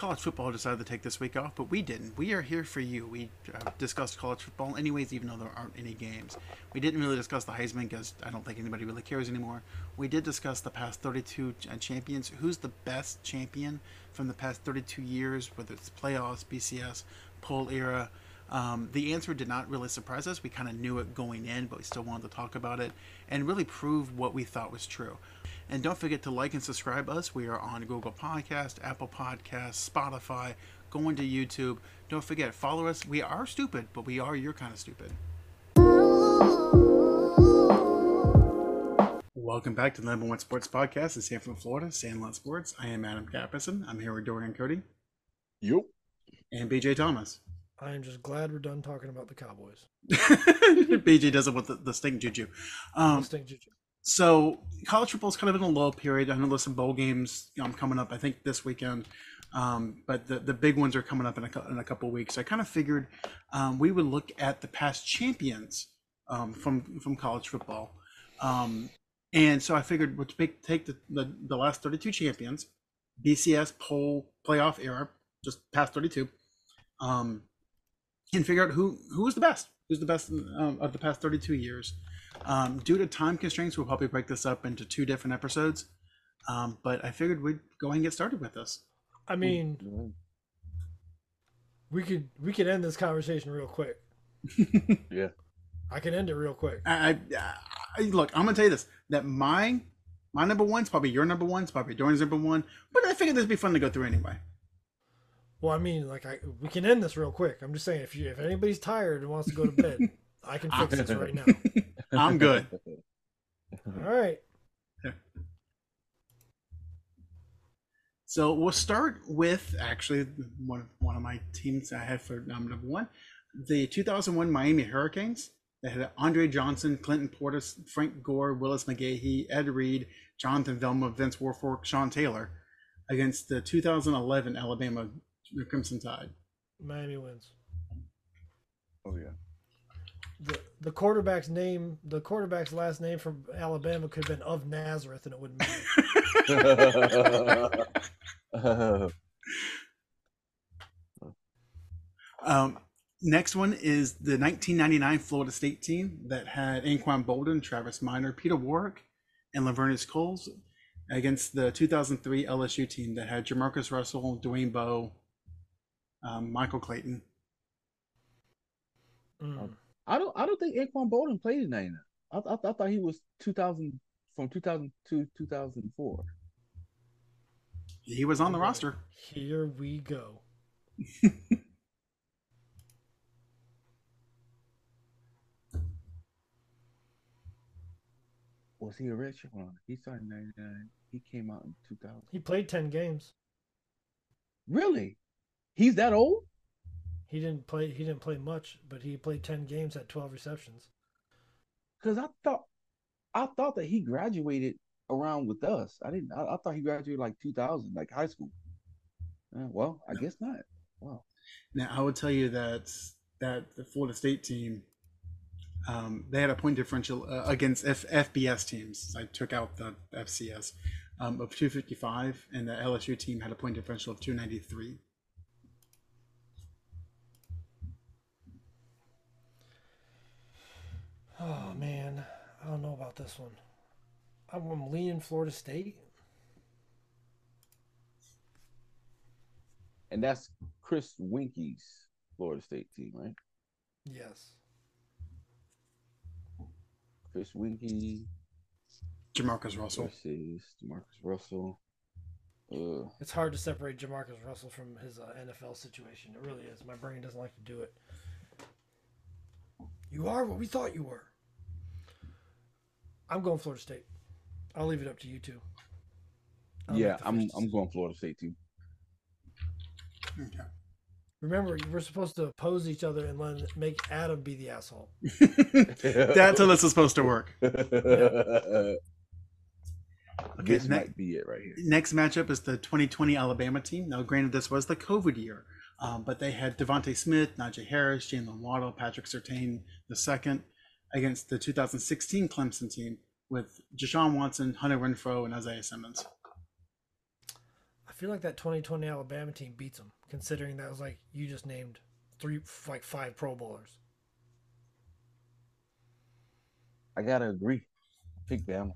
college football decided to take this week off, but we didn't. We are here for you. We uh, discussed college football, anyways, even though there aren't any games. We didn't really discuss the Heisman because I don't think anybody really cares anymore. We did discuss the past 32 ch- uh, champions. Who's the best champion from the past 32 years, whether it's playoffs, BCS, poll era? Um, the answer did not really surprise us. We kind of knew it going in, but we still wanted to talk about it and really prove what we thought was true. And don't forget to like and subscribe us. We are on Google Podcast, Apple Podcast, Spotify, going to YouTube. Don't forget, follow us. We are stupid, but we are your kind of stupid. Welcome back to the number one sports podcast in Sanford, Florida, Sandlot Sports. I am Adam Capperson. I'm here with Dorian Cody Yup. and BJ Thomas. I am just glad we're done talking about the Cowboys. BJ doesn't want the, the stink juju. Um, Stink juju. So college football is kind of in a low period. I know there's some bowl games um, coming up. I think this weekend, um, but the the big ones are coming up in a, in a couple weeks. I kind of figured um, we would look at the past champions um, from from college football, um, and so I figured we'd take, the, the the last 32 champions, BCS poll playoff era, just past 32, um, and figure out who who was the best, who's the best of the past 32 years. Um, due to time constraints, we'll probably break this up into two different episodes. Um, but I figured we'd go ahead and get started with this. I mean, we could we could end this conversation real quick. Yeah. I can end it real quick. I, I, I look. I'm gonna tell you this: that my my number one's probably your number one's probably Dorian's number one. But I figured this would be fun to go through anyway. Well, I mean, like I we can end this real quick. I'm just saying, if you if anybody's tired and wants to go to bed, I can fix this right now. I'm good. All right. So we'll start with actually one one of my teams I had for um, number one, the 2001 Miami Hurricanes. They had Andre Johnson, Clinton Portis, Frank Gore, Willis McGahee, Ed Reed, Jonathan Vilma, Vince Wilfork, Sean Taylor, against the 2011 Alabama Crimson Tide. Miami wins. Oh yeah. The quarterback's name, the quarterback's last name from Alabama could have been of Nazareth, and it wouldn't matter. Um, next one is the 1999 Florida State team that had Anquan Boldin, Travis Minor, Peter Warrick, and Laveranues Coles against the 2003 LSU team that had Jamarcus Russell, Dwayne Bowe, um, Michael Clayton. Mm. I don't. I don't think Anquan Boldin played in '99. I, I, I thought he was 2000 from 2002 2004. He was on the roster. Here we go. Was he a redshirt? Hold on. He started in '99. He came out in 2000. He played ten games. Really? He's that old? He didn't play. He didn't play much, but he played ten games at twelve receptions. Because I thought, I thought that he graduated around with us. I didn't. I, I thought he graduated like 2000, like high school. Uh, well, I guess not. Wow. Now, I would tell you that that the Florida State team, um, they had a point differential uh, against F- FBS teams. I took out the FCS um, of 255, and the LSU team had a point differential of 293. Oh man, I don't know about this one. I'm leaning Florida State. And that's Chris Weinke's Florida State team, right? Yes. Chris Weinke Jamarcus Russell. versus Marcus Russell. Uh, It's hard to separate Jamarcus Russell from his uh, NFL situation. It really is. My brain doesn't like to do it. You are what we thought you were. I'm going Florida State. I'll leave it up to you two. I'll yeah, I'm I'm going Florida State too. Okay. Remember, we're supposed to oppose each other and let make Adam be the asshole. That's how this is supposed to work. okay, Okay, this ne- might be it right here. Next matchup is the 2020 Alabama team. Now, granted, this was the COVID year, um, but they had DeVonta Smith, Najee Harris, Jaylen Waddle, Patrick Surtain II against the 2016 Clemson team with Deshaun Watson, Hunter Renfrow, and Isaiah Simmons. I feel like that 2020 Alabama team beats them, considering that was like you just named three, like five Pro Bowlers. I gotta agree. Pick Bama.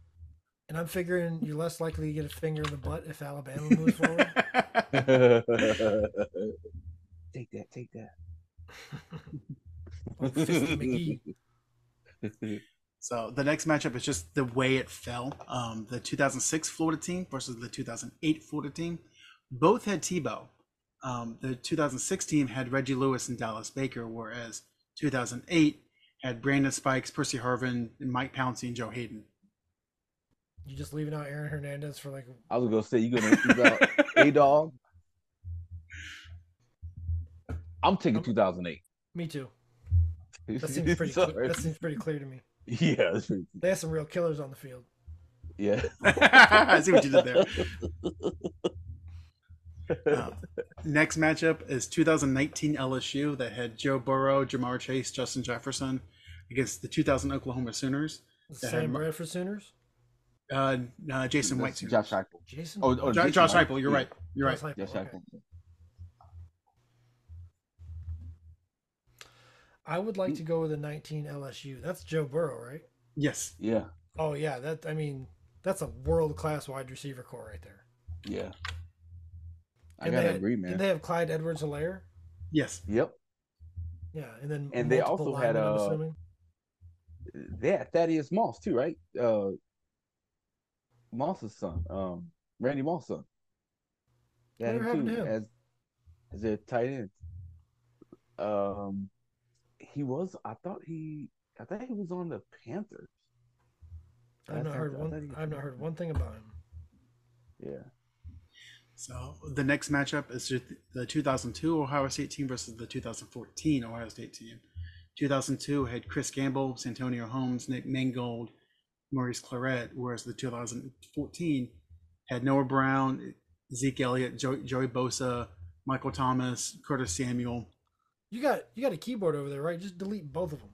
And I'm figuring you're less likely to get a finger in the butt if Alabama moves forward. take that. Take that. Oh, Fisty McGee. So the next matchup is just the way it fell. Um, the 2006 Florida team versus the 2008 Florida team. Both had Tebow. Um, the 2006 team had Reggie Lewis and Dallas Baker, whereas 2008 had Brandon Spikes, Percy Harvin, and Mike Pouncey and Joe Haden. You just leaving out Aaron Hernandez for like I was gonna say you gonna leave out a dog. I'm taking 2008. me too. That seems pretty. Sorry. Clear. That seems pretty clear to me. Yeah, that's pretty- They have some real killers on the field. yeah. I see what you did there. Uh, next matchup is 2019 LSU that had Joe Burrow, Ja'Marr Chase, Justin Jefferson against the 2000 Oklahoma Sooners. The Sam Mar- Bradford Sooners. Uh, uh, Jason White Sooners. Josh Heupel. Jason. Oh, oh, Jo- Josh Heupel, you're Yeah. right. You're right. Josh Heupel, okay. I would like to go with a 19 LSU. That's Joe Burrow, right? Yes. Yeah, Oh yeah, that I mean that's a world class wide receiver core right there. yeah. I And gotta they, agree, Did man. they have Clyde Edwards Helaire? Yes. Yep. Yeah, and then And they multiple also had, linemen, I'm uh, assuming. They had Thaddeus Moss too, right? Uh Moss's son, um, Randy Moss' son. They had happened too to him? as as their tight end. Um, he was. I thought he. I thought he was on the Panthers. I've not heard one. he I've not heard one thing about him. Yeah. So the next matchup is the 2002 Ohio State team versus the 2014 Ohio State team. 2002 had Chris Gamble, Santonio Holmes, Nick Mangold, Maurice Clarett, whereas the 2014 had Noah Brown, Zeke Elliott, jo- Joey Bosa, Michael Thomas, Curtis Samuel. You got you got a keyboard over there, right? Just delete both of them.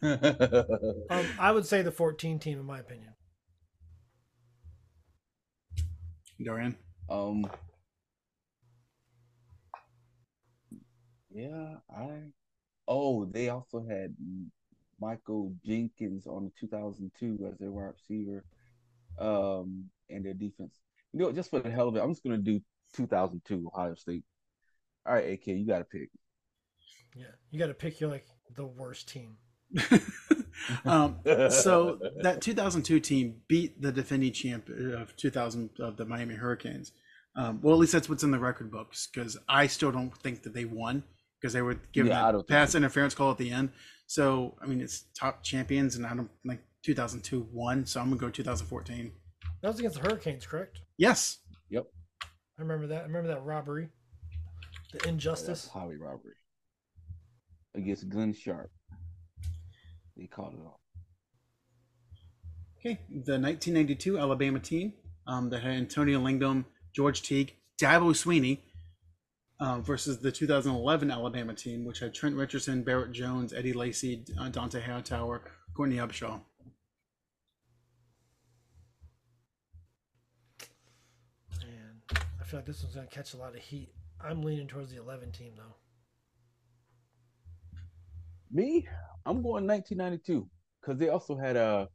Um, I would say the 14 team, in my opinion. Dorian. um. Yeah, I. Oh, they also had Michael Jenkins on 2002 as their wide receiver, um, and their defense. You know, just for the hell of it, I'm just gonna do 2002 Ohio State. All right, AK, you got to pick. Yeah, you got to pick your like the worst team. um, so that 2002 team beat the defending champ of 2000 of the Miami Hurricanes. Um, well, at least that's what's in the record books because I still don't think that they won because they were given Yeah, I that pass interference call at the end. So I mean, it's top champions, and I don't think 2002 won. So I'm gonna go 2014. That was against the Hurricanes, correct? Yes. Yep. I remember that. I remember that robbery, the That's injustice. highway robbery against Glenn Sharp. They called it off. Okay. The 1992 Alabama team um, that had Antonio Langham, George Teague, Dabo Swinney. Uh, versus the 2011 Alabama team, which had Trent Richardson, Barrett Jones, Eddie Lacy, uh, Dont'a Hightower, Courtney Upshaw. Man, I feel like this one's gonna catch a lot of heat. I'm leaning towards the 11 team though. Me, I'm going 1992 because they also had a,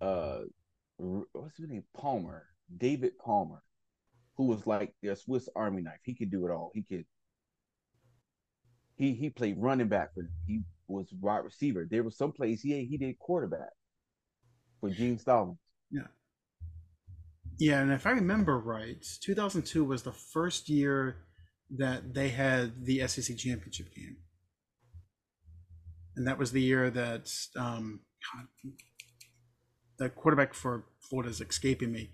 uh, what's his name? Palmer, David Palmer, who was like their Swiss Army knife. He could do it all. He could. He he played running back for. He was wide receiver. There was some plays he he did quarterback for Gene Stallings. Yeah. Yeah, and if I remember right, 2002 was the first year that they had the SEC championship game, and that was the year that um, God, the quarterback for Florida is escaping me.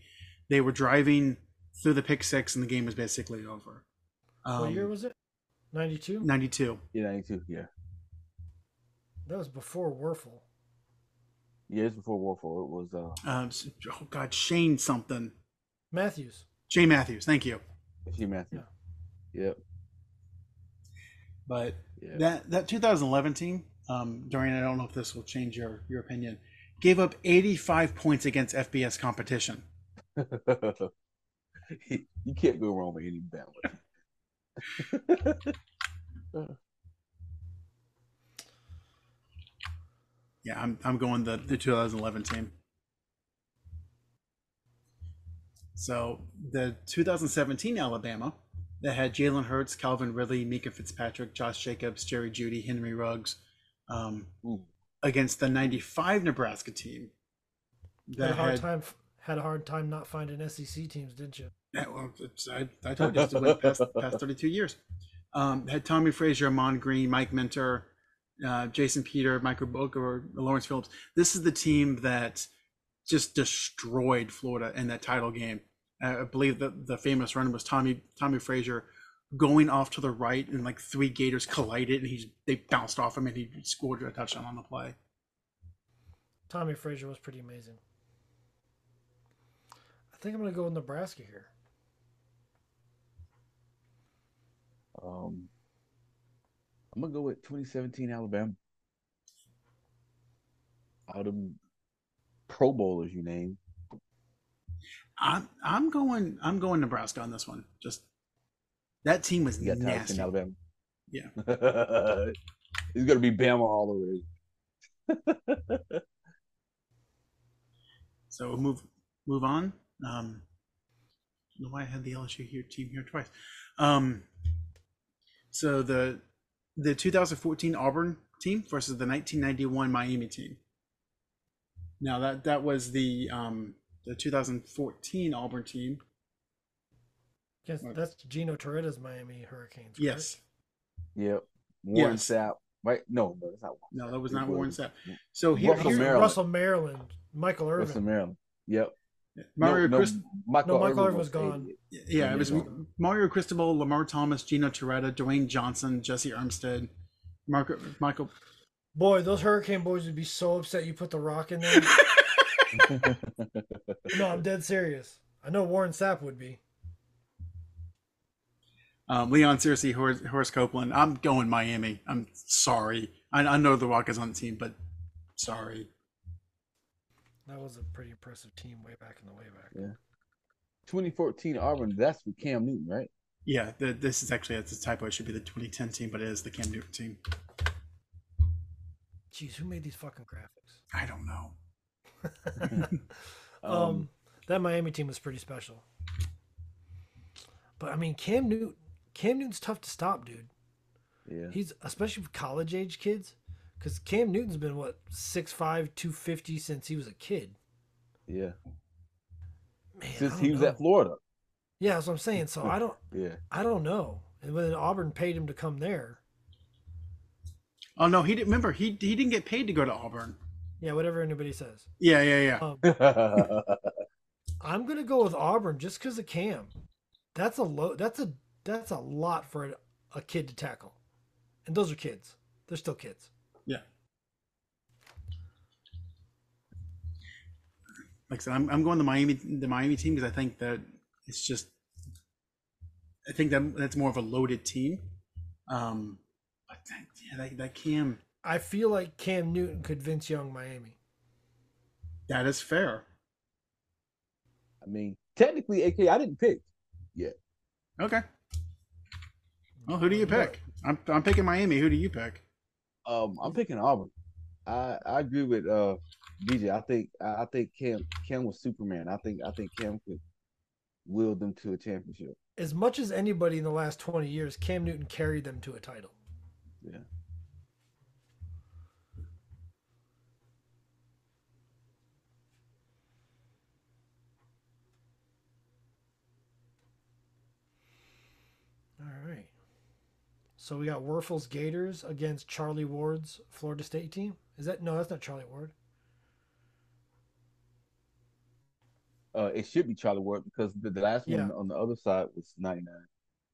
They were driving through the pick six, and the game was basically over. what year Um, was it? 92. 92. Yeah, 92. Yeah, That was before Wuerffel. yeah. It's before Wuerffel. It was uh, Um, oh God, Shane something. Matthews. Shane Matthews. Thank you. Hugh Matthews. Yep. But Yeah. that that 2011 team, um, Dorian, I don't know if this will change your your opinion, gave up 85 points against FBS competition. you can't go wrong with any Bama. Yeah, I'm I'm going the the 2011 team. So the 2017 Alabama that had Jalen Hurts, Calvin Ridley, Minkah Fitzpatrick, Josh Jacobs, Jerry Jeudy, Henry Ruggs, um, against the 95 Nebraska team Had a hard had. time. Had a hard time not finding SEC teams, didn't you? Yeah, well, it's, I, I told you it's the past, past 32 years. Um, had Tommie Frazier, Ahman Green, Mike Minter, uh, Jason Peter, Michael Booker, Lawrence Phillips. This is the team that just destroyed Florida in that title game. I believe that the famous run was Tommy Tommie Frazier going off to the right and like three Gators collided and he's they bounced off him and he scored a touchdown on the play. Tommie Frazier was pretty amazing. I think I'm gonna go with Nebraska here. Um, I'm gonna go with 2017 Alabama. All them Pro Bowlers you name. I'm I'm going I'm going Nebraska on this one. Just that team was Tyson nasty. Alabama. Yeah. it's gonna be Bama all over it. So we'll move move on. Um, I don't know why I had the LSU here team here twice. Um, so the the 2014 Auburn team versus the 1991 Miami team. Now that that was the um, the 2014 Auburn team. Yes, that's Gino Torretta's Miami Hurricanes. correct? Yes. Yep. Warren Yes. Sapp. Right? No, no, it's not Warren No, that was not Warren was- Sapp. So here, Russell here Maryland. Russell Maryland, Michael Irvin. Russell Maryland. Yep. Mario no, Crist- no, Michael, No, Michael Irvin Irvin was gone. eighty. yeah, it was Yeah. Mario Cristobal, Lamar Thomas, Gino Torretta, Dwayne Johnson, Jessie Armstead, Marco, Michael. Boy, those Hurricane boys would be so upset you put the rock in there. no, I'm dead serious. I know Warren Sapp would be. Um, Leon Searcy, Horace, Horace Copeland. I'm going Miami. I'm sorry. I, I know the Rock is on the team, but sorry. That was a pretty impressive team way back in the way back. Yeah. 2014 Auburn. That's with Cam Newton, right? Yeah, the, this is actually it's a typo. It should be the 2010 team, but it is the Cam Newton team. Jeez, who made these fucking graphics? I don't know. um, that Miami team was pretty special. But I mean, Cam Newton, Cam Newton's tough to stop, dude. yeah. He's especially for college age kids, because Cam Newton's been what 6'5", 250 since he was a kid. Yeah. Man, Since he was know. at Florida. yeah, that's what I'm saying. So I don't, Yeah. I don't know. And when Auburn paid him to come there, Oh no, he didn't. Remember, he he didn't get paid to go to Auburn. yeah, whatever anybody says. Yeah, yeah, yeah. Um, I'm gonna go with Auburn just because of Cam. That's a low. That's a that's a lot for a, a kid to tackle, and those are kids. They're still kids. Yeah. Like I said, I'm, I'm going the Miami the Miami team because I think that it's just I think that that's more of a loaded team. Um, but that, yeah, that, that Cam I feel like Cam Newton could Vince Young Miami. that is fair. I mean, technically, AK, I didn't pick. Yet. Okay. Well, who do you pick? I'm I'm picking Miami. Who do you pick? Um, I'm picking Auburn. I I agree with uh DJ. I think I I think Cam Cam was Superman. I think I think Cam could will them to a championship. As much as anybody in the last 20 years, Cam Newton carried them to a title. Yeah. All right. So we got Wuerffel's Gators against Charlie Ward's Florida State team. Is that no? That's not Charlie Ward. Uh, it should be Charlie Ward because the, the last Yeah. one on the other side was 99.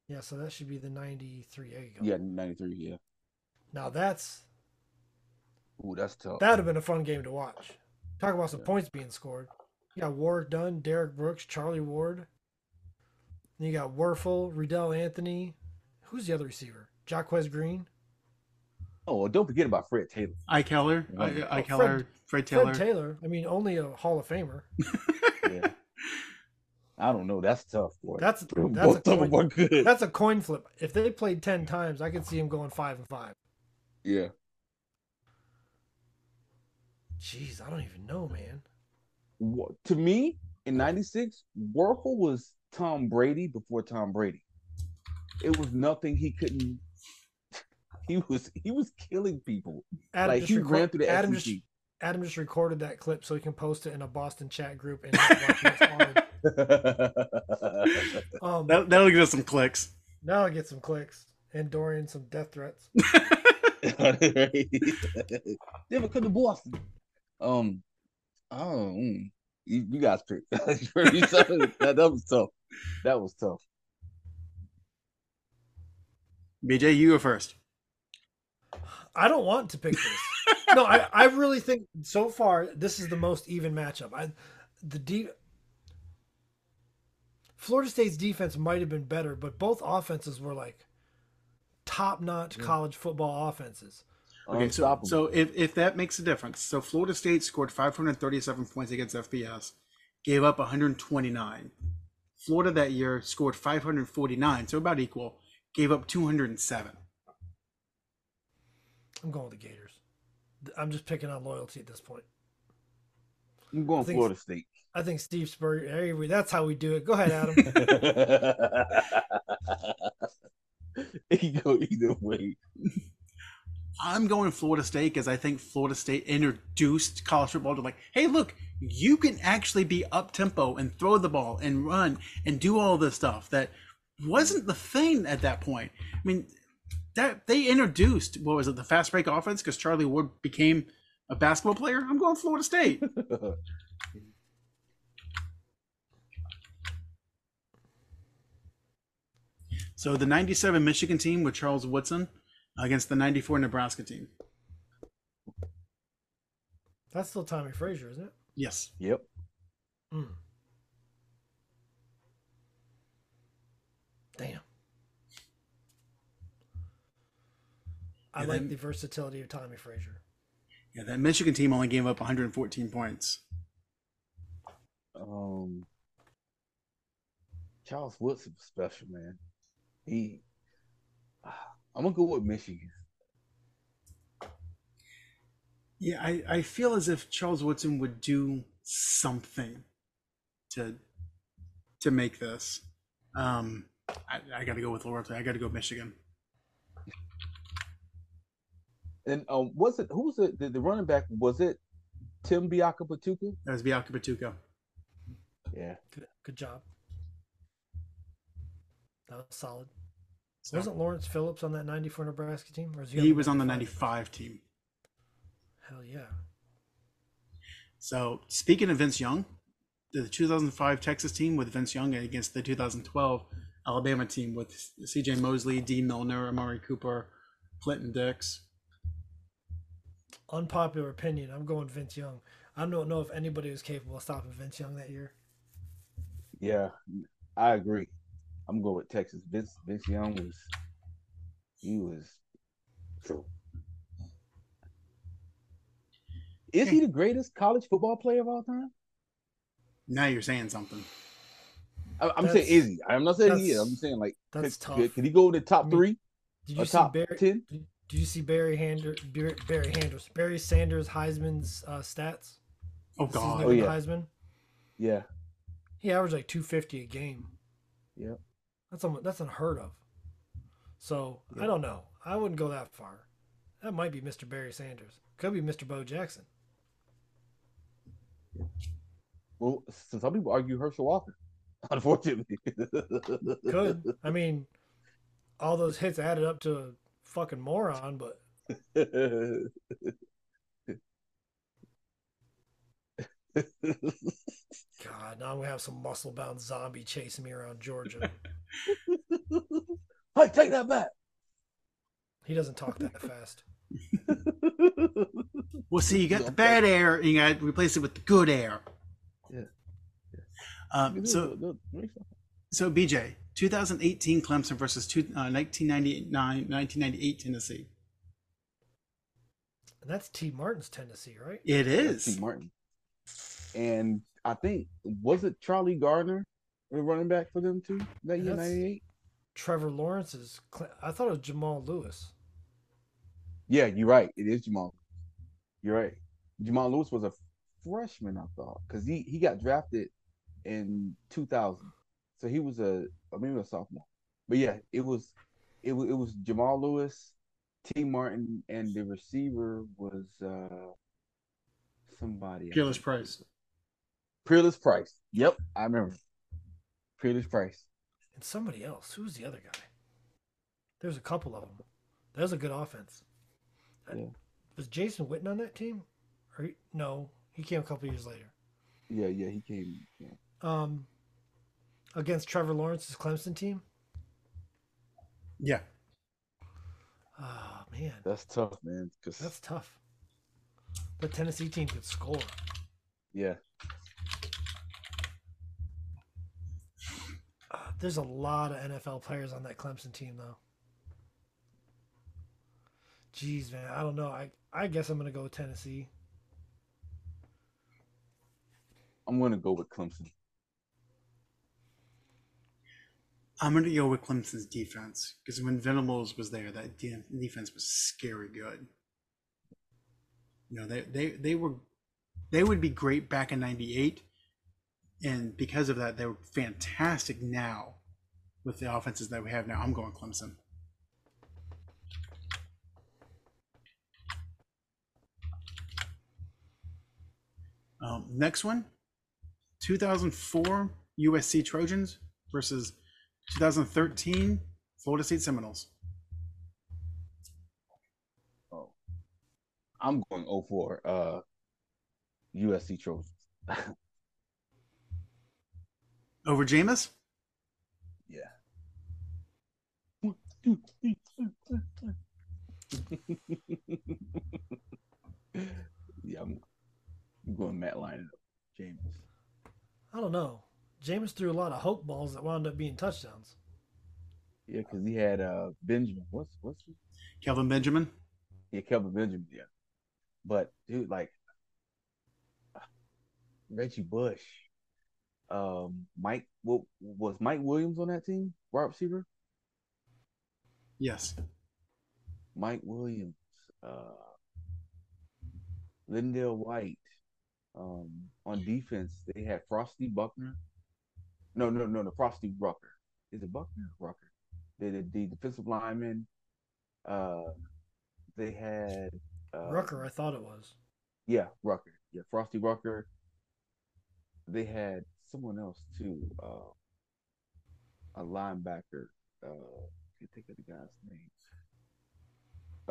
Yeah, so that should be the 93. There you go. Yeah, 93. Yeah. Now that's Ooh, that's tough. that would have been a fun game to watch. Talk about some Yeah. points being scored. You got Warrick Dunn, Derrick Brooks, Charlie Ward. Then you got Werfel, Reidel Anthony. Who's the other receiver? Jacquez Green. oh, well, don't forget about Fred Taylor. I Keller, Oh, I, I Fred- Keller, Fred Taylor. Fred Taylor. I mean, only a Hall of Famer. Yeah. I don't know. That's tough, boy. That's that's a Both of coin, good. that's a coin flip. If they played ten times, I could see him going five and five. Yeah. Jeez, I don't even know, man. Wha- To me, in '96, Wuerffel was Tom Brady before Tom Brady. It was nothing he couldn't. He was he was killing people. Adam like just he record- ran through the Adam SEC. just Adam just recorded that clip so he can post it in a Boston chat group and watch it hard. Um, That, that'll get us some clicks. now I get some clicks and Dorian some death threats. Never come to Boston. Um, oh, mm, you, you guys picked. that, that was tough. That was tough. BJ, you go first. I don't want to pick this. no, I, I really think so far this is the most even matchup. I the de- Florida State's defense might have been better, but both offenses were like top notch Yeah. college football offenses. Okay, so, Unstoppable. so if, if that makes a difference, so Florida State scored 537 points against FBS, gave up 129. Florida that year scored 549, so about equal, gave up 207. I'm going with the Gators. I'm just picking on loyalty at this point. I'm going think- Florida State. I think Steve Spurrier. That's how we do it. Go ahead, Adam. it can go either way. I'm going Florida State because I think Florida State introduced college football to like, hey, look, you can actually be up tempo and throw the ball and run and do all this stuff that wasn't the thing at that point. I mean, that they introduced what was it, the fast break offense because Charlie Ward became a basketball player. I'm going Florida State. So the '97 Michigan team with Charles Woodson against the '94 Nebraska team. That's still Tommie Frazier, isn't it? Yes. yep. Mm. Damn. I Yeah, like then- the versatility of Tommie Frazier. Yeah, that Michigan team only gave up 114 points. Um, Charles Woodson was special, man. He, I'm gonna go with Michigan. Yeah, I, I feel as if Charles Woodson would do something to to make this. Um, I, I got to go with loyalty. I got to go Michigan. And um, was it who was it? The, the running back was it Tim Biakabutuka? That was Bianca Batuka. Yeah, Good, good job. That was solid. So Wasn't Lawrence Phillips on that 94 Nebraska team? Or was he He was on the 95? 95 team. Hell yeah. So speaking of Vince Young, the 2005 Texas team with Vince Young against the 2012 Alabama team with C.J. Mosley, Dee Milliner, Amari Cooper, Clinton Dix. Unpopular opinion. I'm going Vince Young. I don't know if anybody was capable of stopping Vince Young that year. yeah, I agree. I'm going with Texas. Vince Vince Young was he was true. Is he the greatest college football player of all time? Now you're saying something. I, I'm saying That's- is he? I'm not saying he is. I'm saying like That's could, tough. could, could he go in the top I mean, three Did or you see top Barry? ten? Did, did you see Barry Hander, Barry, Barry Handers, Barry Sanders Heisman's uh, stats? Oh This season God. Oh, yeah. Heisman. Yeah, He averaged like 250 a game. yeah. That's almost, that's unheard of. So I don't know. I wouldn't go that far. That might be Mr. Barry Sanders. Could be Mr. Bo Jackson. Well, some people argue Herschel Walker. Unfortunately, Could. I mean, all those hits added up to a fucking moron, but God, now I'm gonna have some muscle bound zombie chasing me around Georgia. hey, take that back. He doesn't talk that fast. Well, see, you got the bad air, and you got to replace it with the good air. Yeah. Um, so, so BJ, 2018 Clemson versus two, uh, 1999, 1998 Tennessee. And that's Tee Martin's Tennessee, right? It is. Steve is. Martin, and I think was it Charlie Gardner a running back for them too that year, '98. Trevor Lawrence is. I thought it was Jamal Lewis. Yeah, you're right. It is Jamal. You're right. Jamal Lewis was a freshman, I thought, because he he got drafted in 2000, so he was a or maybe a sophomore. But yeah, it was it was it was Jamal Lewis, Tee Martin, and the receiver was uh somebody. I Peerless. Price. Peerless Price. Yep, I remember. Peerless Price. And somebody else. Who's the other guy? There's a couple of them. That was a good offense. Yeah. Was Jason Witten on that team? Or he, no, he came a couple years later. Yeah, yeah, he came. Yeah. Um, against Trevor Lawrence's Clemson team. Yeah. Oh man, That's tough, man. Cause that's tough. The Tennessee team could score. yeah, Uh, there's a lot of NFL players on that Clemson team, though. Jeez, man, I don't know. I I guess I'm gonna go with Tennessee. I'm gonna go with Clemson. I'm going to go with Clemson's defense because when Venables was there, that de- defense was scary good. You know, they, they, they were, they would be great back in 98. And because of that, they were fantastic now with the offenses that we have now. I'm going Clemson. Um, next one 2004 USC Trojans versus 2013 Florida State Seminoles. Oh, I'm going 04 uh USC Trojans. Over Jameis? yeah. yeah, I'm, I'm going Matt Leinart. James. I don't know. Jameis threw a lot of hope balls that wound up being touchdowns. Yeah, because he had uh Benjamin. What's what's his? Kelvin Benjamin? Yeah, Kelvin Benjamin. Yeah, but dude, like Reggie Bush, um, Mike. What was Mike Williams on that team? Wide receiver. Yes. Mike Williams, uh, LenDale White. Um, on defense, they had Frostee Buckner. No, no, no, no, Frostee Rucker. Is it Buckner? or Rucker. They the, the defensive lineman. Uh, they had uh, Rucker, I thought it was. Yeah, Rucker. Yeah, Frostee Rucker. They had someone else too. Uh, a linebacker. Uh, can't think of the guy's name.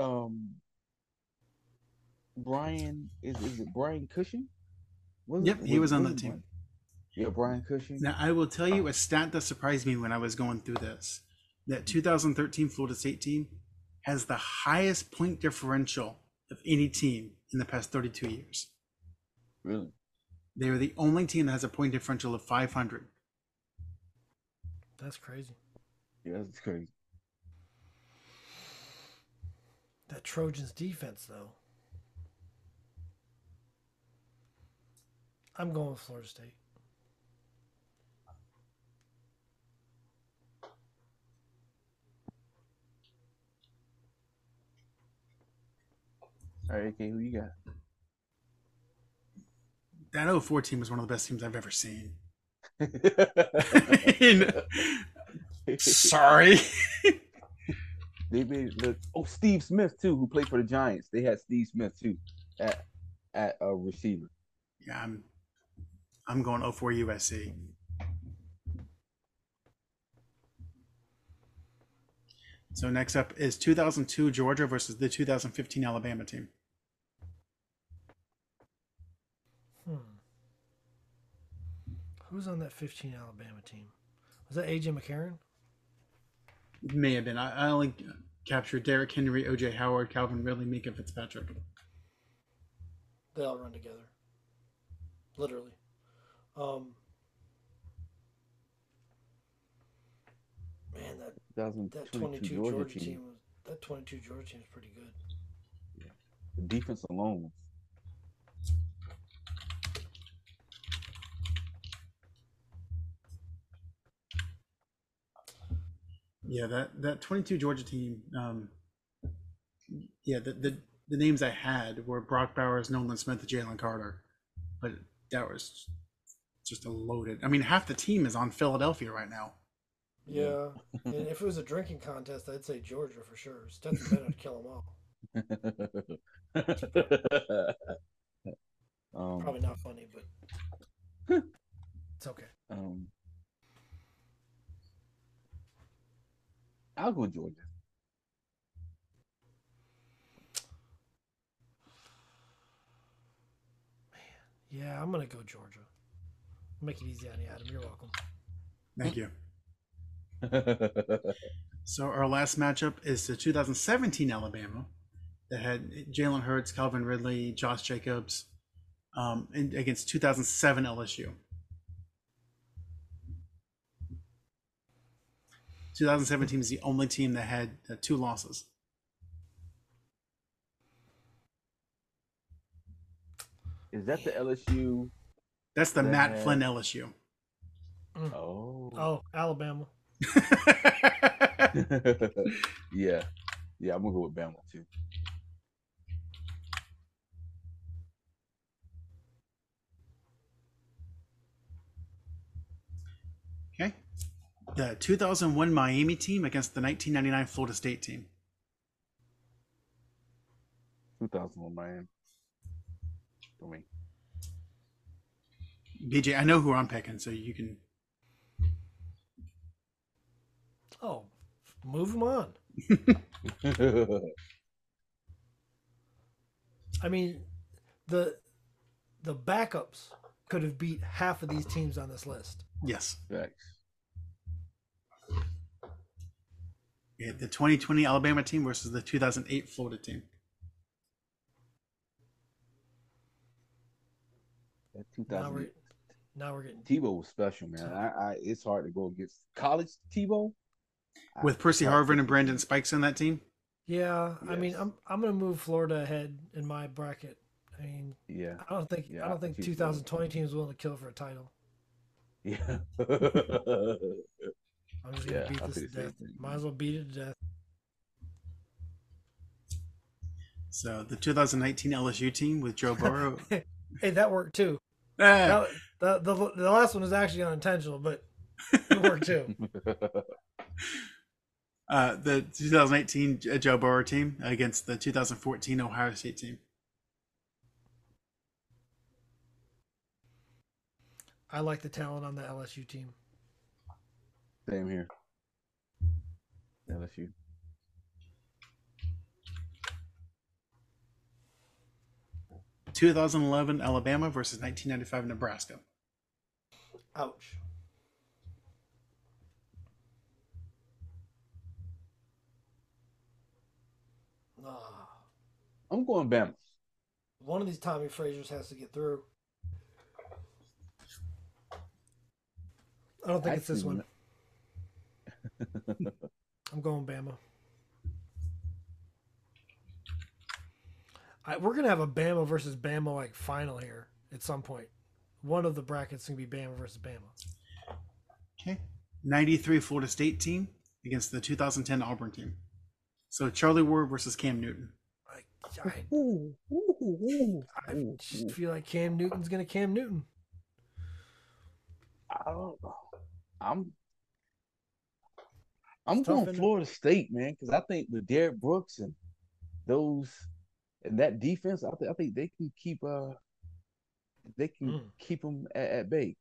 Um, Brian is is it Brian Cushing? Was it- Yep, he was on it that team. Brian? Yeah, Brian Cushing. Now, I will tell you a stat that surprised me when I was going through this that 2013 Florida State team has the highest point differential of any team in the past 32 years. Really? They are the only team that has a point differential of 500. That's crazy. Yeah, that's crazy. That Trojans defense, though. I'm going with Florida State. All right, okay, who you got? That 04 team was one of the best teams I've ever seen. Sorry. They made look. Oh, Steve Smith too, who played for the Giants. They had Steve Smith too at at a receiver. yeah, I'm I'm going 04 USC. So next up is 2002 Georgia versus the 2015 Alabama team. Hmm. Who's on that 15 Alabama team? Was that AJ McCarron? May have been. I, I only captured Derrick Henry, OJ Howard, Calvin Ridley, Minkah Fitzpatrick. They all run together. Literally. Um, man, that, that 22 Georgia, Georgia, team. team was that 22 Georgia team is pretty good. The defense alone. Yeah, that that 22 Georgia team. Um, yeah, the, the the names I had were Brock Bowers, Nolan Smith, and Jalen Carter, but that was just a loaded. I mean, half the team is on Philadelphia right now. Yeah, and if it was a drinking contest, I'd say Georgia for sure. Stetson Bennett would kill them all. um, Probably not funny, but it's okay. um, I'll go Georgia. Man, Yeah, I'm gonna go Georgia. Make it easy on you, Adam. You're welcome. Thank you. So our last matchup is the 2017 Alabama that had Jalen Hurts, Calvin Ridley, Josh Jacobs, um, and against 2007 LSU. 2017 is the only team that had uh, two losses. Is that the LSU? That's the Matt Yeah. Flynn LSU. Oh, Oh, Alabama. yeah, yeah. I'm gonna go with Bama too. okay. The 2001 Miami team against the 1999 Florida State team. 2001 Miami. For me. BJ, I know who I'm picking, so you can. Oh, move them on. I mean, the the backups could have beat half of these teams on this list. Yes. Facts. Yeah, the 2020 Alabama team versus the 2008 Florida team. That Now we're 2000 now we're getting Tebow was special, man. I, I it's hard to go against college Tebow. With Percy Harvin and Brandon Spikes in that team. Yeah, I mean, I'm I'm gonna move Florida ahead in my bracket. I mean, Yeah, I don't think Yeah, I don't think I think 2020 team is willing to kill for a title. yeah. I'm just gonna Yeah, beat this to think the same death. thing. Might as well beat it to death. So the 2019 LSU team with Joe Burrow. Hey, that worked too. Ah, That, the, the the last one was actually unintentional, but it worked too. uh, the 2018 Joe Burrow team against the 2014 Ohio State team. I like the talent on the LSU team. Same here. LSU. The 2011 Alabama versus 1995 Nebraska. Ouch. Ah, I'm going Bama. one of these Tommie Fraziers has to get through. I don't think it's this one. I'm going Bama. I, we're gonna have a Bama versus Bama like final here at some point. One of the brackets can be Bama versus Bama. Okay. 93 Florida State team against the 2010 Auburn team. So Charlie Ward versus Cam Newton. I, I, Ooh, ooh, ooh, I just feel like Cam Newton's gonna Cam Newton. I don't know. I'm I'm tough, going isn't it? Florida State, man, because I think with Derrick Brooks and those and that defense, I think I think they can keep uh they can Mm. keep them at, at bay.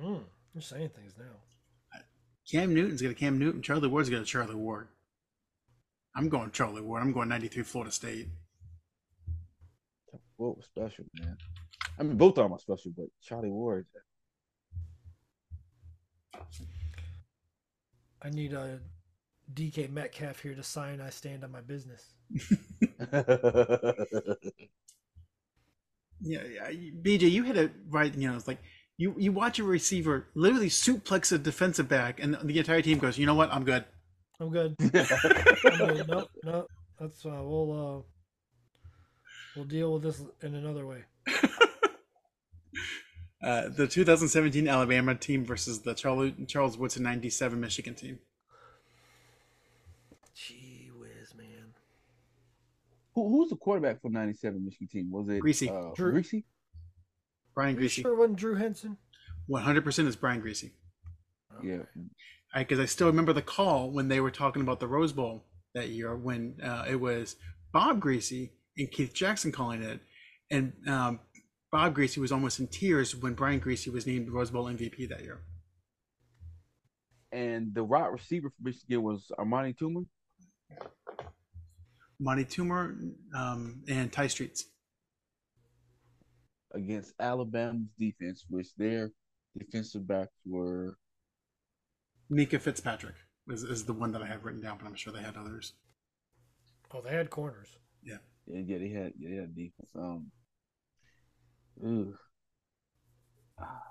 Mm, you're saying things now. Cam Newton's got a Cam Newton. Charlie Ward's got a Charlie Ward. I'm going Charlie Ward. I'm going 93 Florida State. What was special, man? I mean, both of them are special, but Charlie Ward. I need a DK Metcalf here to sign. I stand on my business. Yeah, yeah, BJ, you hit it right. You know, it's like you you watch a receiver literally suplex a defensive back, and the entire team goes, "You know what? I'm good." I'm good. I'm good. Nope, nope. That's uh, we'll uh, we'll deal with this in another way. Uh, the 2017 Alabama team versus the Charlie, Charles Woodson 97 Michigan team. Gee whiz, man. Who, was the quarterback for '97 Michigan team? Was it Griese. Uh, Drew- Griese? Brian Griese. sure it wasn't Drew Henson? 100% is Brian Griese. Yeah. Because I, still remember the call when they were talking about the Rose Bowl that year when uh, it was Bob Griese and Keith Jackson calling it. And um, Bob Griese was almost in tears when Brian Griese was named Rose Bowl MVP that year. And the wide receiver for Michigan was Amani Toomer. Monty Toomer um, and Tai Streets. against Alabama's defense, which their defensive backs were Minkah Fitzpatrick is, is the one that I have written down, but I'm sure they had others. Oh, they had corners. yeah, yeah yeah they had yeah, they had defense. Um ugh. Ah.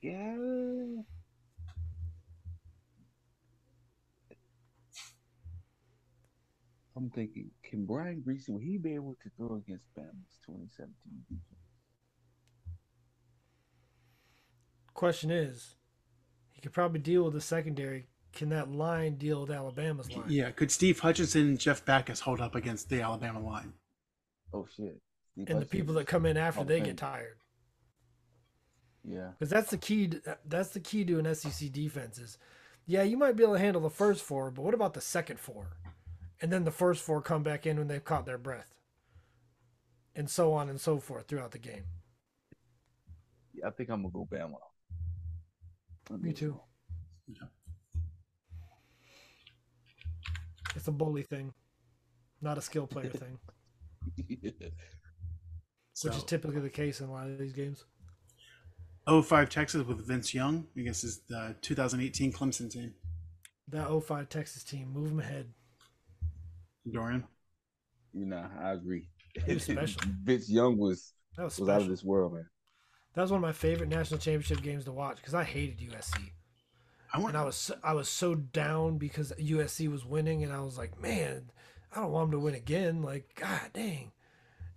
yeah. I'm thinking, can Brian Griese will he be able to throw against Bama's 2017 defense? Question is, he could probably deal with the secondary. Can that line deal with Alabama's line? Yeah, could Steve Hutchinson and Jeff Backus hold up against the Alabama line? Oh shit! And the people that come in after they get tired. yeah. Because that's the key. to- That's the key to an SEC defense is, yeah, you might be able to handle the first four, but what about the second four? And then the first four come back in when they've caught their breath. And so on and so forth throughout the game. Yeah, I think I'm gonna go Bama. Me too. It's a bully thing, not a skill player thing, So, which is typically the case in a lot of these games. 05 Texas with Vince Young, I guess is the uh, 2018 Clemson team. That 05 Texas team, move them ahead. Dorian. you know, I agree. He was special. Vince Young was That was was out of this world, man. That was one of my favorite national championship games to watch because I hated USC. I want and I was so, I was so down because USC was winning, and I was like, man, I don't want them to win again. Like, god dang.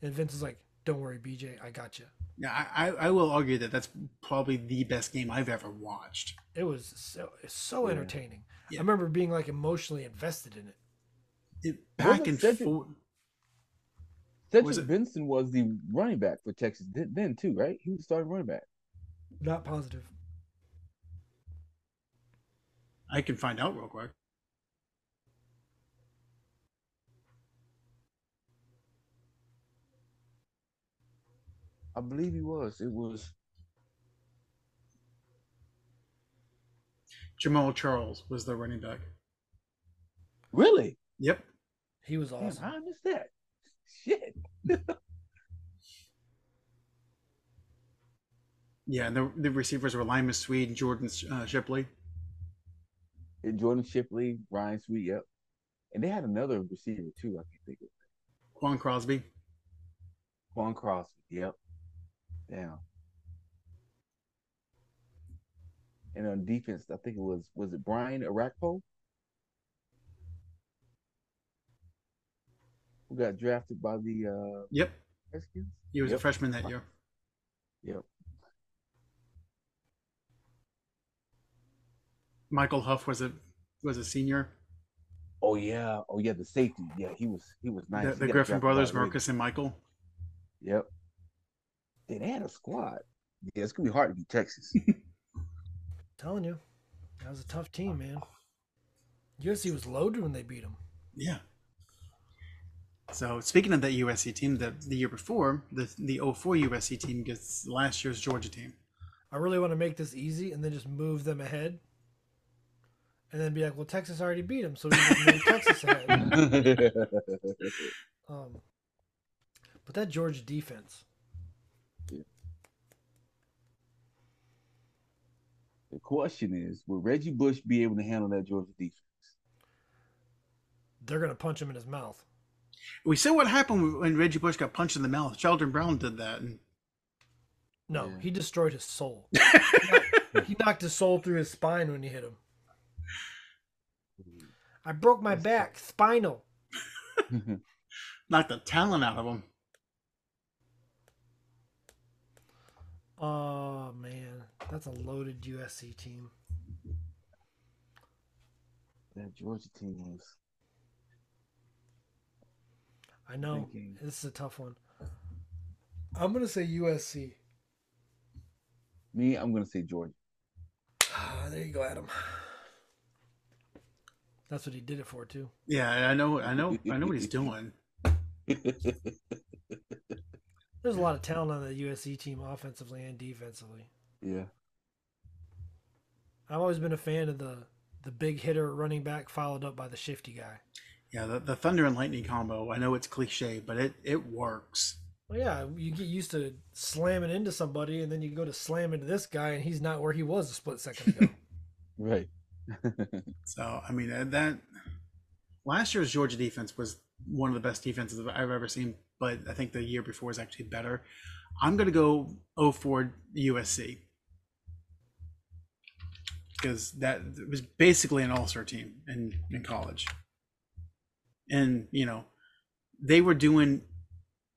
And Vince was like, don't worry, BJ, I got you. Yeah, I, I I will argue that that's probably the best game I've ever watched. It was so so Yeah. entertaining. Yeah. I remember being like emotionally invested in it. It, back and Cedric- forth. Cedric Was it- Benson was the running back for Texas then, then too, right? He was starting running back. Not positive. I can find out real quick. I believe he was. It was Jamaal Charles was the running back. really. Yep. He was Damn, awesome. I missed that. Shit. Yeah, and the, the receivers were Limas Sweed and Jordan uh, Shipley. And Jordan Shipley, Ryan Sweet, yep. And they had another receiver too. I can think of Quan Cosby. Quan Cosby. Yep. Damn. And on defense, I think it was was it Brian Orakpo who got drafted by the uh Yep. Redskins. He was a freshman that year. Yep. Michael Huff was a was a senior. Oh yeah. Oh yeah. The safety. Yeah, he was he was nice. the the Griffin brothers. Marcus and Michael. Yep. They had a squad. Yeah, it's gonna be hard to beat Texas. telling you, that was a tough team, man. USC was loaded when they beat them. Yeah. So speaking of that USC team, the the year before, the the 04 USC team gets last year's Georgia team. I really want to make this easy and then just move them ahead. And then be like, well, Texas already beat them, so we just move Texas ahead. Um, but that Georgia defense, the question is, will Reggie Bush be able to handle that Georgia defense? they're gonna punch him in his mouth. We saw what happened when Reggie Bush got punched in the mouth. Sheldon Brown did that, and No, Yeah. he destroyed his soul. he knocked his soul through his spine when he hit him. I broke my That's back, spinal. knocked the talent out of him. Oh man, that's a loaded USC team. That Georgia team was. I know Thinking. this is a tough one. I'm gonna say USC. Me, I'm gonna say Georgia. Ah, there you go, Adam. That's what he did it for too. Yeah, I know, I know, I know what he's doing. There's a lot of talent on the USC team, offensively and defensively. Yeah. I've always been a fan of the the big hitter running back followed up by the shifty guy. Yeah, the, the thunder and lightning combo. I know it's cliche, but it it works. Well, yeah, you get used to slamming into somebody, and then you go to slam into this guy, and he's not where he was a split second ago. Right. So I mean uh, that last year's Georgia defense was one of the best defenses I've ever seen, but I think the year before was actually better. I'm gonna go 0-4 USC because that was basically an all-star team in in college, and you know they were doing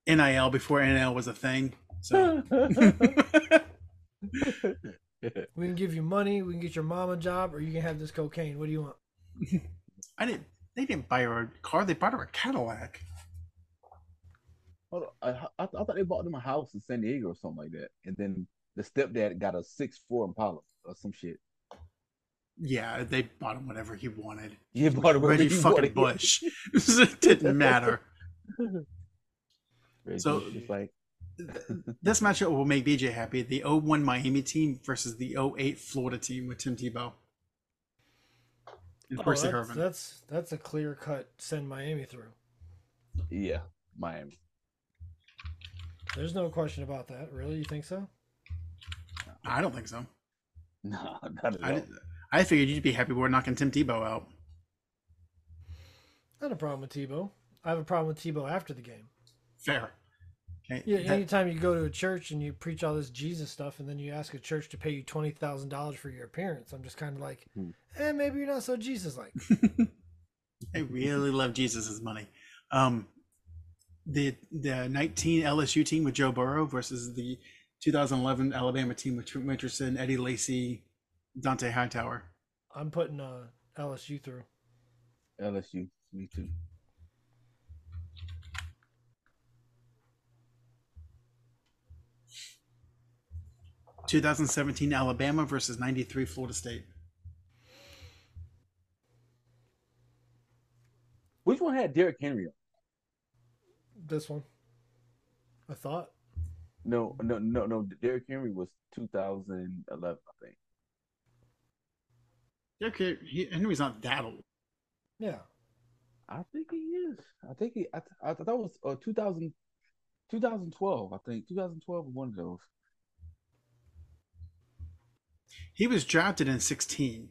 NIL before NIL was a thing. So we can give you money, we can get your mom a job, or you can have this cocaine. What do you want? I didn't. They didn't buy her a car. They bought her a Cadillac. I, I, I thought they bought them a house in San Diego or something like that, and then the stepdad got a six four Impala or some shit. Yeah, they bought him whatever he wanted. Yeah, bought it wherever Reggie he fucking wanted. Bush. it didn't matter. Reggie So- was like This matchup will make BJ happy. The 01 Miami team versus the 08 Florida team with Tim Tebow. And Oh, Percy that's, Herman. that's that's a clear cut send Miami through. yeah, Miami. There's no question about that. Really, you think so? I don't think so. No, not at all. I, I figured you'd be happy we're knocking Tim Tebow out. Not a problem with Tebow. I have a problem with Tebow after the game. Fair. Okay, Yeah, that- anytime you go to a church and you preach all this Jesus stuff, and then you ask a church to pay you twenty thousand dollars for your appearance, I'm just kind of like, Hmm. eh, maybe you're not so Jesus like. I really love Jesus's money. Um, the the 19 LSU team with Joe Burrow versus the 2011 Alabama team with Trent Richardson, Eddie Lacy, Dont'a Hightower. I'm putting uh, LSU through. LSU. Me too. 2017 Alabama versus 93 Florida State. Which one had Derrick Henry on? This one, I thought. No, no, no, no. Derrick Henry was 2011, I think. Okay, he, Henry's not that old. Yeah, I think he is. I think he. I, I thought that was uh, 2000, 2012. I think 2012 was one of those. He was drafted in 16.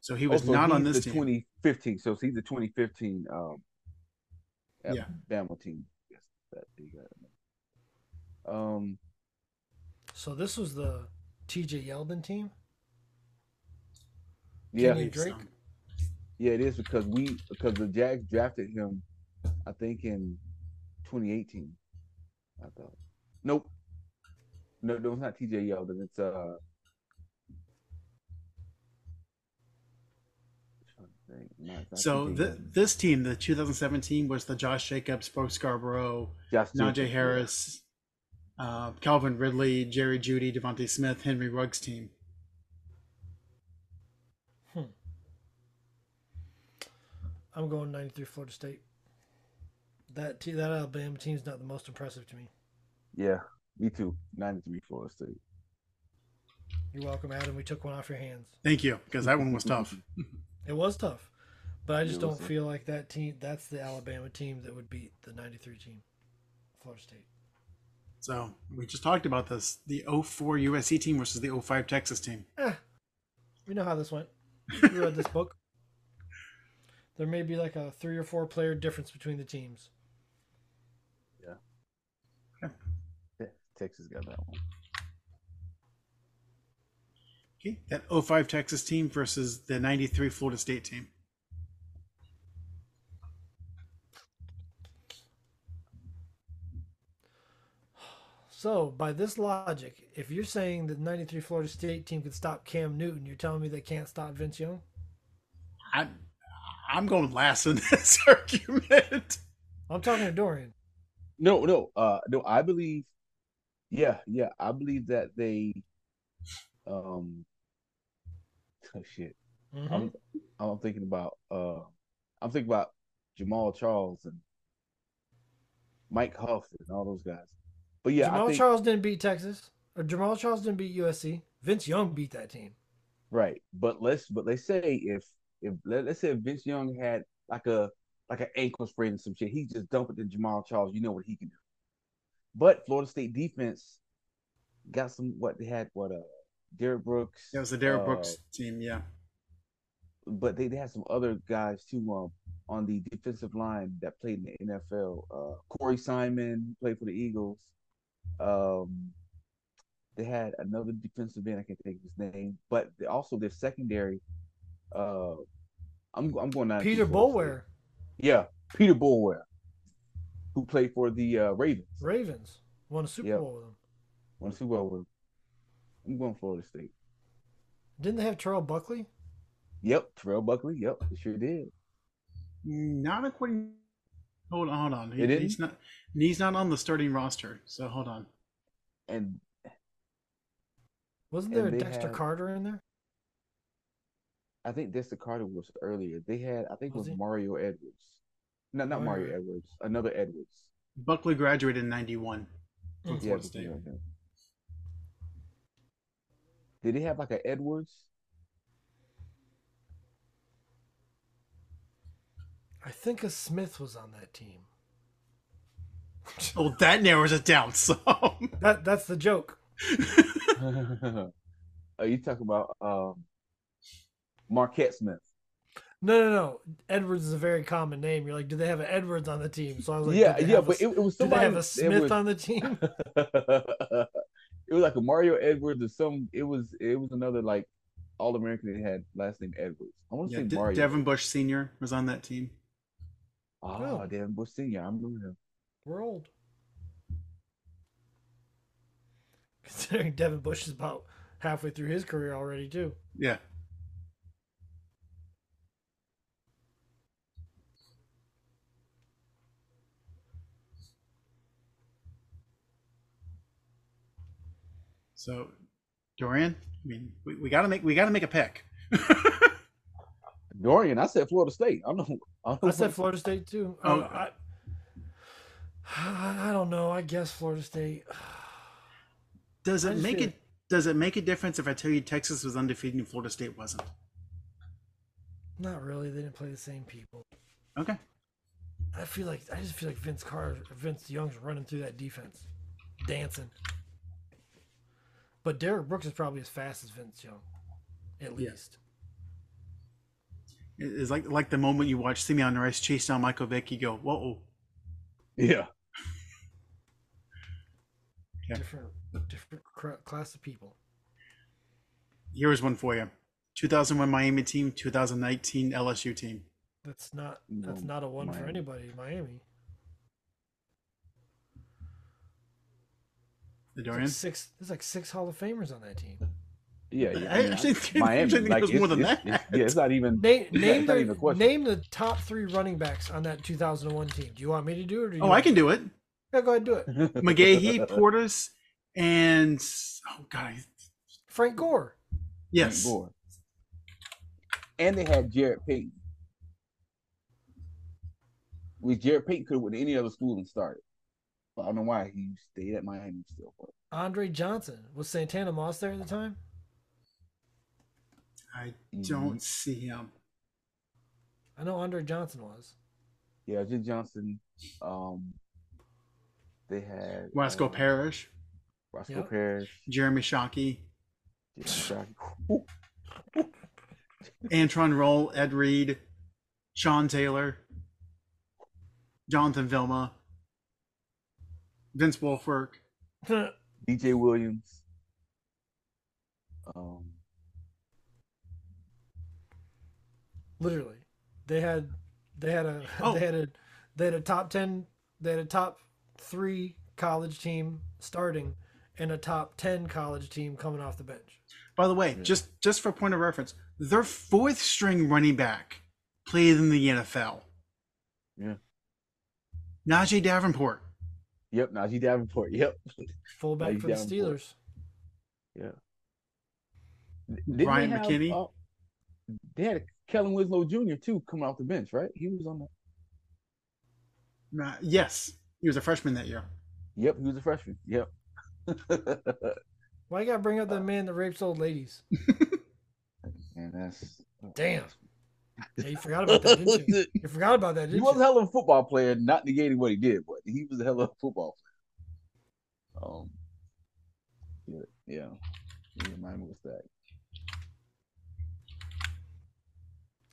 So he was Oh, so not on this the team. 2015. So he's the 2015 um, Yeah. Alabama team. Yes, that you got. Um, so this was the T.J. Yeldon team. Yeah, Kenyon. Drake? yeah, it is because we because the Jags drafted him, I think in 2018. I thought. Nope. No, no, it's not T.J. Yeldon. It's uh. trying to think. No, So TJ th- this team, the 2017, was the Josh Jacobs, Bo Scarborough, Josh Najee Jacobs, Harris, uh, Calvin Ridley, Jerry Jeudy, DeVonta Smith, Henry Ruggs team. I'm going 93 Florida State. That te- that Alabama team's not the most impressive to me. Yeah. yeah, me too. 93 Florida State. You're welcome, Adam. We took one off your hands. Thank you, because that one was tough. It was tough, but I just don't tough. feel like that team. That's the Alabama team that would beat the 93 team, Florida State. So we just talked about this: the 04 USC team versus the 05 Texas team. Eh, we know how this went. We read this book. There may be like a three or four player difference between the teams. Yeah, Texas got that one. Okay, that 05 Texas team versus the 93 Florida State team. So, by this logic, if you're saying the 93 Florida State team could stop Cam Newton, you're telling me they can't stop Vince Young? I'm I'm going last in this argument. I'm talking to Dorian. No, no, uh, no. I believe, yeah, yeah. I believe that they, um, oh shit. Mhm. I'm, I'm thinking about, uh, I'm thinking about Jamaal Charles and Mike Huff and all those guys. But yeah, Jamaal I think Charles didn't beat Texas, or Jamaal Charles didn't beat USC. Vince Young beat that team. right. But let's, but let's say if, if let, let's say if Vince Young had like a like an ankle sprain and some shit, he just dump it to Jamaal Charles. You know what he can do. But Florida State defense got some what they had what uh Derrick Brooks. That was the Derrick uh, Brooks team, yeah. but they, they had some other guys too um, on the defensive line that played in the NFL. Uh, Corey Simon played for the Eagles. Um, they had another defensive end. I can't think of his name, but they, also their secondary. Uh, I'm I'm going to Peter Florida Boulware, Yeah, Peter Boulware, who played for the uh, Ravens. Ravens, won a Super Yep. Bowl with them. Won a Super Bowl with. him. I'm going Florida State. Didn't they have Terrell Buckley? Yep, Terrell Buckley. Yep, they sure did. Not according. Hold on, hold on. He- he's not. He's not on the starting roster. So hold on. And Wasn't And there a Dexter have- Carter in there? I think Dexter Carter was earlier. They had, I think it Was was he? Mario Edwards. No, not Mario Mario Edwards. Another Edwards. Buckley graduated in '91 from Mm. Florida State. okay. Did he have like a Edwards? I think a Smith was on that team. Oh, that narrows it down some. That that's the joke. Are you talking about um, Marquette Smith? No, no, no. Edwards is a very common name. You're like, do they have an Edwards on the team? So I was like, yeah, yeah, have a but it, it was do they have a Smith was- on the team? it was like a Mario Edwards or some. It was it was another like All American that had last name Edwards. I want to Yeah, say De- Mario. Devin Bush Senior was on that team. Oh, Oh. Devin Bush Senior. I remember him. We're old. Considering Devin Bush is about halfway through his career already, too. Yeah. So, Dorian, I mean, we, we gotta make we gotta make a pick. Dorian, I said Florida State. I don't know. I, don't I said Florida State, too. Oh. Uh, I, I don't know. I guess Florida State. Does it make it? Does it make a difference if I tell you Texas was undefeated and Florida State wasn't? Not really. They didn't play the same people. Okay. I feel like I just feel like Vince Carter, Vince Young's running through that defense, dancing. But Derrick Brooks is probably as fast as Vince Young, at least. It- It's like like the moment you watch Simeon Rice chase down Michael Vick, you go, "Whoa!" Yeah. Yeah. Different, different cr- class of people. Here's one for you: 2001 Miami team, 2019 LSU team. That's not that's not a one for anybody. Miami. The There's like six. There's like six Hall of Famers on that team. Yeah, yeah. I actually think- Miami, actually think like, it was more than it's- that. it's- yeah, it's not even. Name Yeah, name it's not even a the question. name the top three running backs on that 2001 team. Do you want me to do it? Or do you Oh, I want- can do it. Yeah, go ahead, do it. McGahee, Portis, and oh god, Frank Gore. yes, Boy. And they had Jarrett Payton. Which Jarrett Payton could have went to any other school and started. But I don't know why he stayed at Miami still. But Andre Johnson was Santana Moss there at the time. I Mm-hmm. don't see him. I know Andre Johnson was. yeah, Jim Johnson. Um, they had Wasco uh, Parrish, Roscoe Yep. Parrish. Jeremy Shockey, Jim Shockey. Ooh, Antrel Rolle, Ed Reed, Sean Taylor, Jonathan Vilma, Vince Wilfork. DJ Williams. Um, Literally, they had they had a Oh. they had a they had a top ten they had a top three college team starting and a top 10 college team coming off the bench. By the way, just just for point of reference, their fourth string running back played in the NFL. Yeah. Najeh Davenport. Yep, Najeh Davenport. Yep. Fullback Najeh for the Davenport. Steelers. Yeah. Didn't they Ryan have, McKinney? uh, they had Kellen Winslow Jr. too coming off the bench, right? He was on the. Uh, yes, he was a freshman that year. Yep, he was a freshman. Yep. Why you gotta bring up that man that rapes old ladies? and that's Damn. Yeah, you forgot about that, didn't you? You forgot about that, He didn't was a hell of a football player, not negating what he did, but he was a hell of a football player. Um, yeah, yeah. He reminded me of that.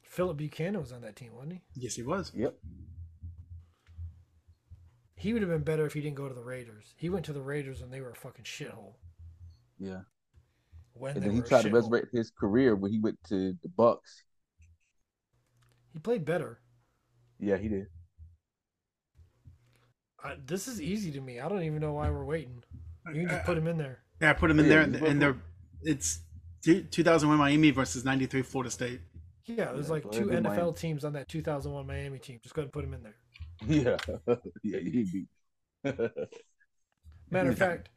Phillip Buchanon was on that team, wasn't he? Yes, he was. Yep. He would have been better if he didn't go to the Raiders. He went to the Raiders and they were a fucking shithole. Yeah. When And then he were tried to resurrect his career when he went to the Bucks. He played better. Yeah, he did. I, this is easy to me. I don't even know why we're waiting. You can just put him in there. Yeah, I put him in there, and, and they're it's 2001 Miami versus 93 Florida State. Yeah, there's Yeah, like two NFL Miami. teams on that 2001 Miami team. Just go ahead and put him in there. Yeah. yeah, he beat. Matter of fact,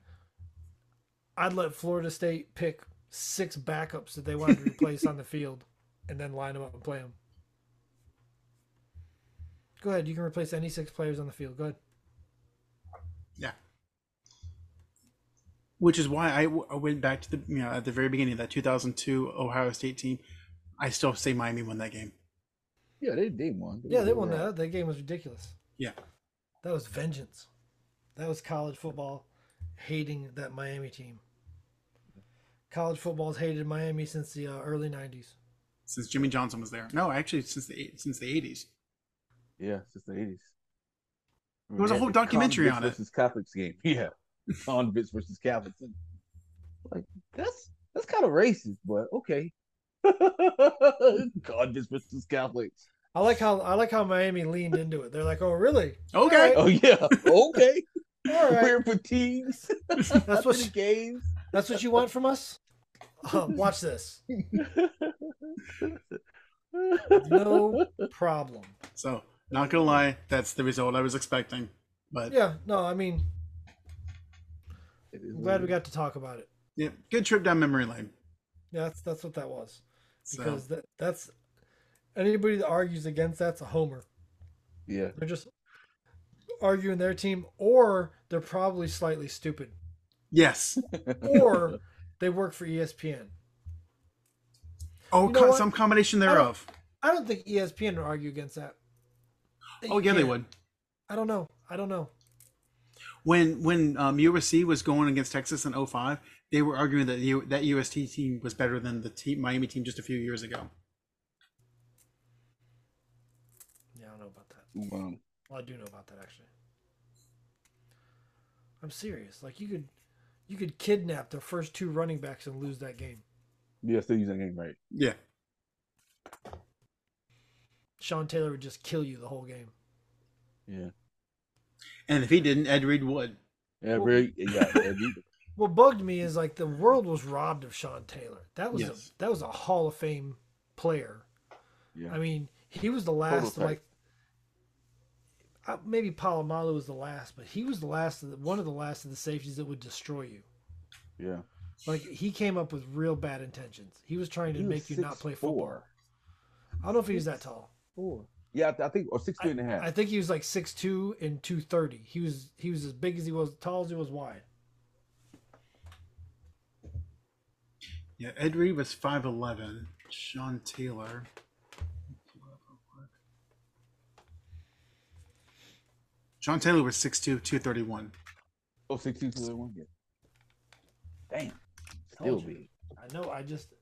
I'd let Florida State pick six backups that they wanted to replace on the field, and then line them up and play them. Go ahead. You can replace any six players on the field. Go ahead. Yeah. Which is why I, w- I went back to the you know at the very beginning of that 2002 Ohio State team. I still say Miami won that game. Yeah, they they won. Yeah, they won that. That game was ridiculous. Yeah. That was vengeance. That was college football hating that Miami team. College football's hated Miami since the uh, early 90s. Since Jimmy Johnson was there. No, actually since the since the 80s. Yeah, since the eighties. There was a whole documentary on it. Versus Catholics game. Yeah, convicts versus Catholics. And, Like that's that's kind of racist, but okay. convicts versus Catholics. I like how I like how Miami leaned into it. They're like, "Oh, really? Okay. Oh yeah, okay. All right. Wear fatigues. That's That's what the you- games. That's what you want from us? Uh, watch this. No problem." So not gonna lie, that's the result I was expecting. But yeah, Yeah, no, I mean, I'm glad we got to talk about it. Yeah, good trip down memory lane. Yeah, that's that's what that was. So Because that that's anybody that argues against that's a homer. Yeah, They're just arguing their team, or they're probably slightly stupid, yes. or they work for ESPN. Oh, You know co- some combination I don't- thereof. I don't think ESPN would argue against that. Oh yeah, they can't. would. I don't know. I don't know. When when um, USC was going against Texas in 05, they were arguing that U, that UST team was better than the team, Miami team just a few years ago. Yeah, I don't know about that. um, Well, I do know about that actually. I'm serious. Like you could, you could kidnap the first two running backs and lose that game. yeah, still using that game right. Yeah. Sean Taylor would just kill you the whole game. Yeah, And if he didn't, Ed Reed would. yeah, Well- very. Yeah, yeah, you- What bugged me is like the world was robbed of Sean Taylor. That was Yes. a, that was a Hall of Fame player. yeah. I mean, he was the last Prototype. like uh, maybe Polamalu was the last, but he was the last of the, one of the last of the safeties that would destroy you. yeah. Like he came up with real bad intentions. He was trying to He make you not play 6'4". football. I don't know if he was that tall. Four. Yeah, I, th- I think or six two and a half. I think he was like six two and 230. He was he was as big as he was tall as he was wide. Yeah, Ed Reed was 5'11. Sean Taylor. Sean Taylor was 6'2, 231. oh, six two two one. Yeah. Damn. Still Told you. big. I know. I just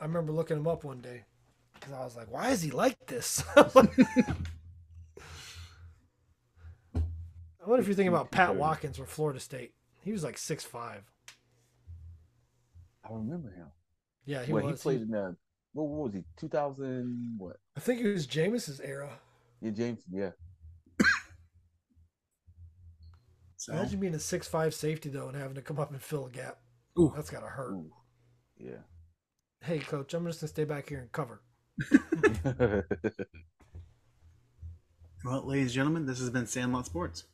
I remember looking him up one day because I was like, "Why is he like this?" I wonder if you're thinking about Pat Watkins for Florida State. He was like six five. I remember him. Yeah, he well, was. he played in the what, what was he? Two thousand what? I think it was Jameis's era. Yeah, James. Yeah. So Imagine being a six five safety though and having to come up and fill a gap. Ooh. That's gotta hurt. Ooh. Yeah. Hey coach, I'm just gonna stay back here and cover. well, ladies and gentlemen, this has been Sandlot Sports.